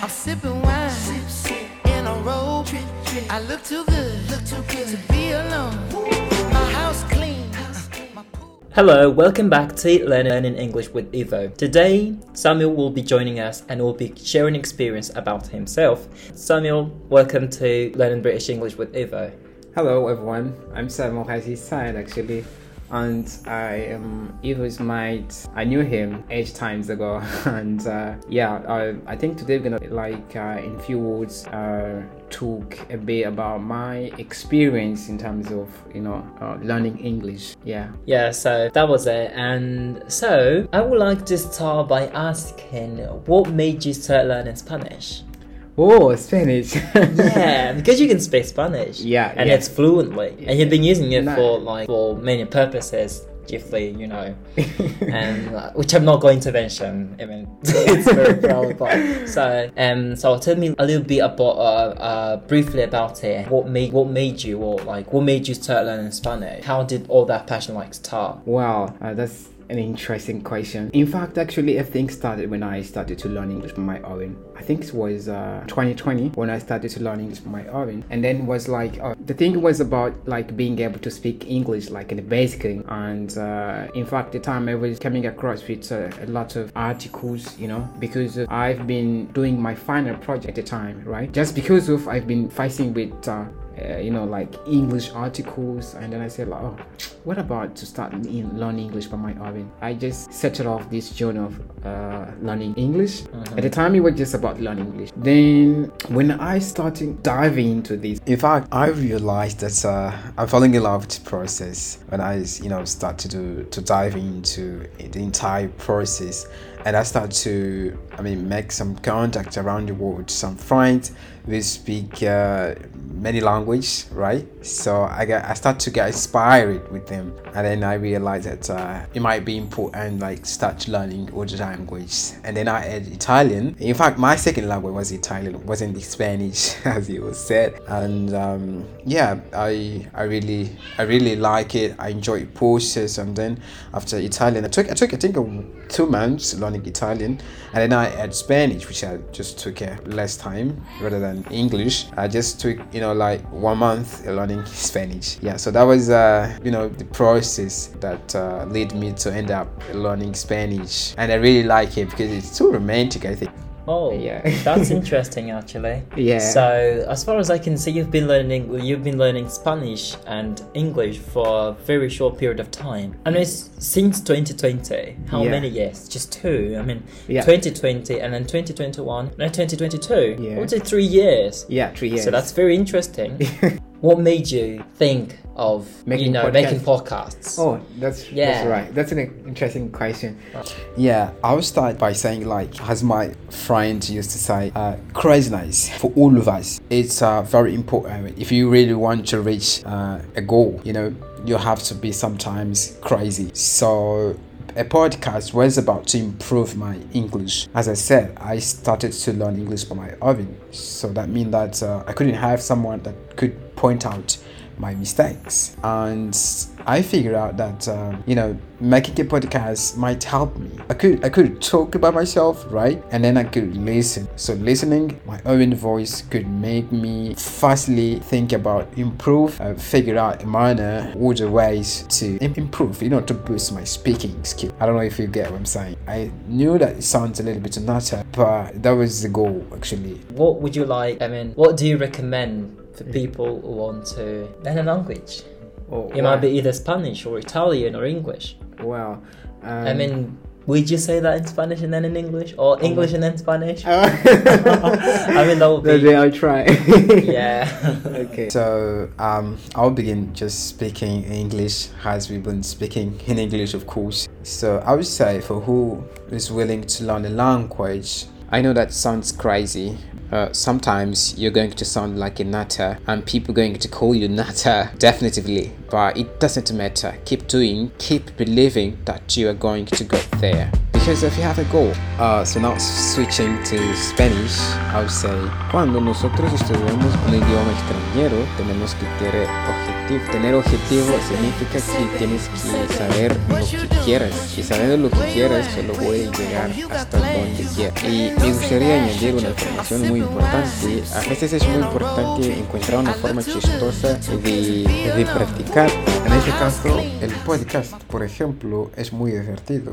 I'm sipping wine in a robe. I look too good, look too good to be alone. My house clean. My pool. Hello, welcome back to Learning English with Ivo. Today, Samuel will be joining us and will be sharing experience about himself. Samuel, welcome to Learning British English with Ivo. Hello everyone, I'm Samuel as he said actually, and I am Ivo's mate. I knew him eight times ago, and uh, yeah, I, I think today we're gonna like uh, in few words uh, talk a bit about my experience in terms of you know uh, learning English. Yeah. Yeah, so that was it. And so, I would like to start by asking what made you start learning Spanish? Oh, Spanish. Yeah, because you can speak Spanish. Yeah, and yeah. it's fluently, and you've been using it No. for like for many purposes, chiefly, you know, and uh, which I'm not going to mention. I mean, it's very but so um, so tell me a little bit about uh, uh briefly about it. What made what made you or like what made you start learning Spanish? How did all that passion like start? Wow, uh, that's an interesting question. In fact, actually, everything started when I started to learn English on my own. I think it was uh, 2020 when I started to learn English on my own, and then was like uh, the thing was about like being able to speak English like in the basic. And uh, in fact, the time I was coming across with uh, a lot of articles, you know, because I've been doing my final project at the time, right? Just because of I've been fighting with. Uh, you know, like English articles, and then I said, like, oh, what about to start in learn English by my own? I just set off this journey of uh, learning English. At the time, it was just about learning English. Then, when I started diving into this, In fact, I realized that uh, I'm falling in love with the process when I, you know, start to do to dive into the entire process, and I start to, I mean, make some contact around the world. with Some friends we speak uh, many languages, right? So I get, I start to get inspired with them, and then I realized that uh, it might be important, like start learning other languages, and then I add Italian. In fact, my second language was Italian, wasn't the Spanish, as you was said, and um, yeah, I I really I really like it. I enjoy the process, and then after Italian, I took I took I think two months learning Italian, and then I had Spanish, which I just took uh, less time rather than English. I just took you know like one month learning Spanish. Yeah, so that was uh, you know the process that uh, led me to end up learning Spanish, and I really like it because it's too romantic. I think. Oh, Yeah. that's interesting actually. Yeah. So, as far as I can see, you've been learning you've been learning Spanish and English for a very short period of time. I mean, since 2020. How Yeah. many years? Just two. I mean, Yeah. 2020 and then 2021 and then 2022. Yeah. I would say three years. yeah, three years. So that's very interesting. what made you think of Making you know podcast? making podcasts? Oh, that's Yeah. that's right. That's an interesting question. Yeah, I will start by saying, like, as my friend used to say, uh, crazy nice for all of us. It's uh, very important. If you really want to reach uh, a goal, you know, you have to be sometimes crazy. So, a podcast was about to improve my English. As I said, I started to learn English by my own. So that means that uh, I couldn't have someone that could point out my mistakes. And i figured out that um, you know making a podcast might help me. I could i could talk about myself right? And then i could listen. So listening my own voice could make me firstly think about improve uh, figure out a manner or the ways to improve you know to boost my speaking skill. I don't know if you get what i'm saying. I knew that it sounds a little bit nutter but that was the goal actually. What would you like? I mean, what do you recommend for people who want to learn a language? Oh, It might be either Spanish or Italian or English. Well, um, I mean, would you say that in Spanish and then in English, or English and then Spanish? I mean, that would be- Maybe I'll try. yeah. okay. So um, I'll begin just speaking English as we've been speaking in English, of course. So I would say for who is willing to learn a language, I know that sounds crazy. Uh, sometimes you're going to sound like a nutter, and people going to call you nutter, definitely But it doesn't matter. Keep doing, keep believing that you are going to get there. Because if you have a goal, Uh, so now switching to Spanish, I would say, cuando nosotros estudiamos un idioma extranjero, tenemos que tener objetivo. Tener objetivo significa que tienes que saber lo que quieras. Y sabiendo lo que quieras, solo puedes llegar hasta donde quieras. Y me gustaría añadir una información muy importante. A veces es muy importante encontrar una forma chistosa de, de practicar. En este caso, el podcast, por ejemplo, es muy divertido.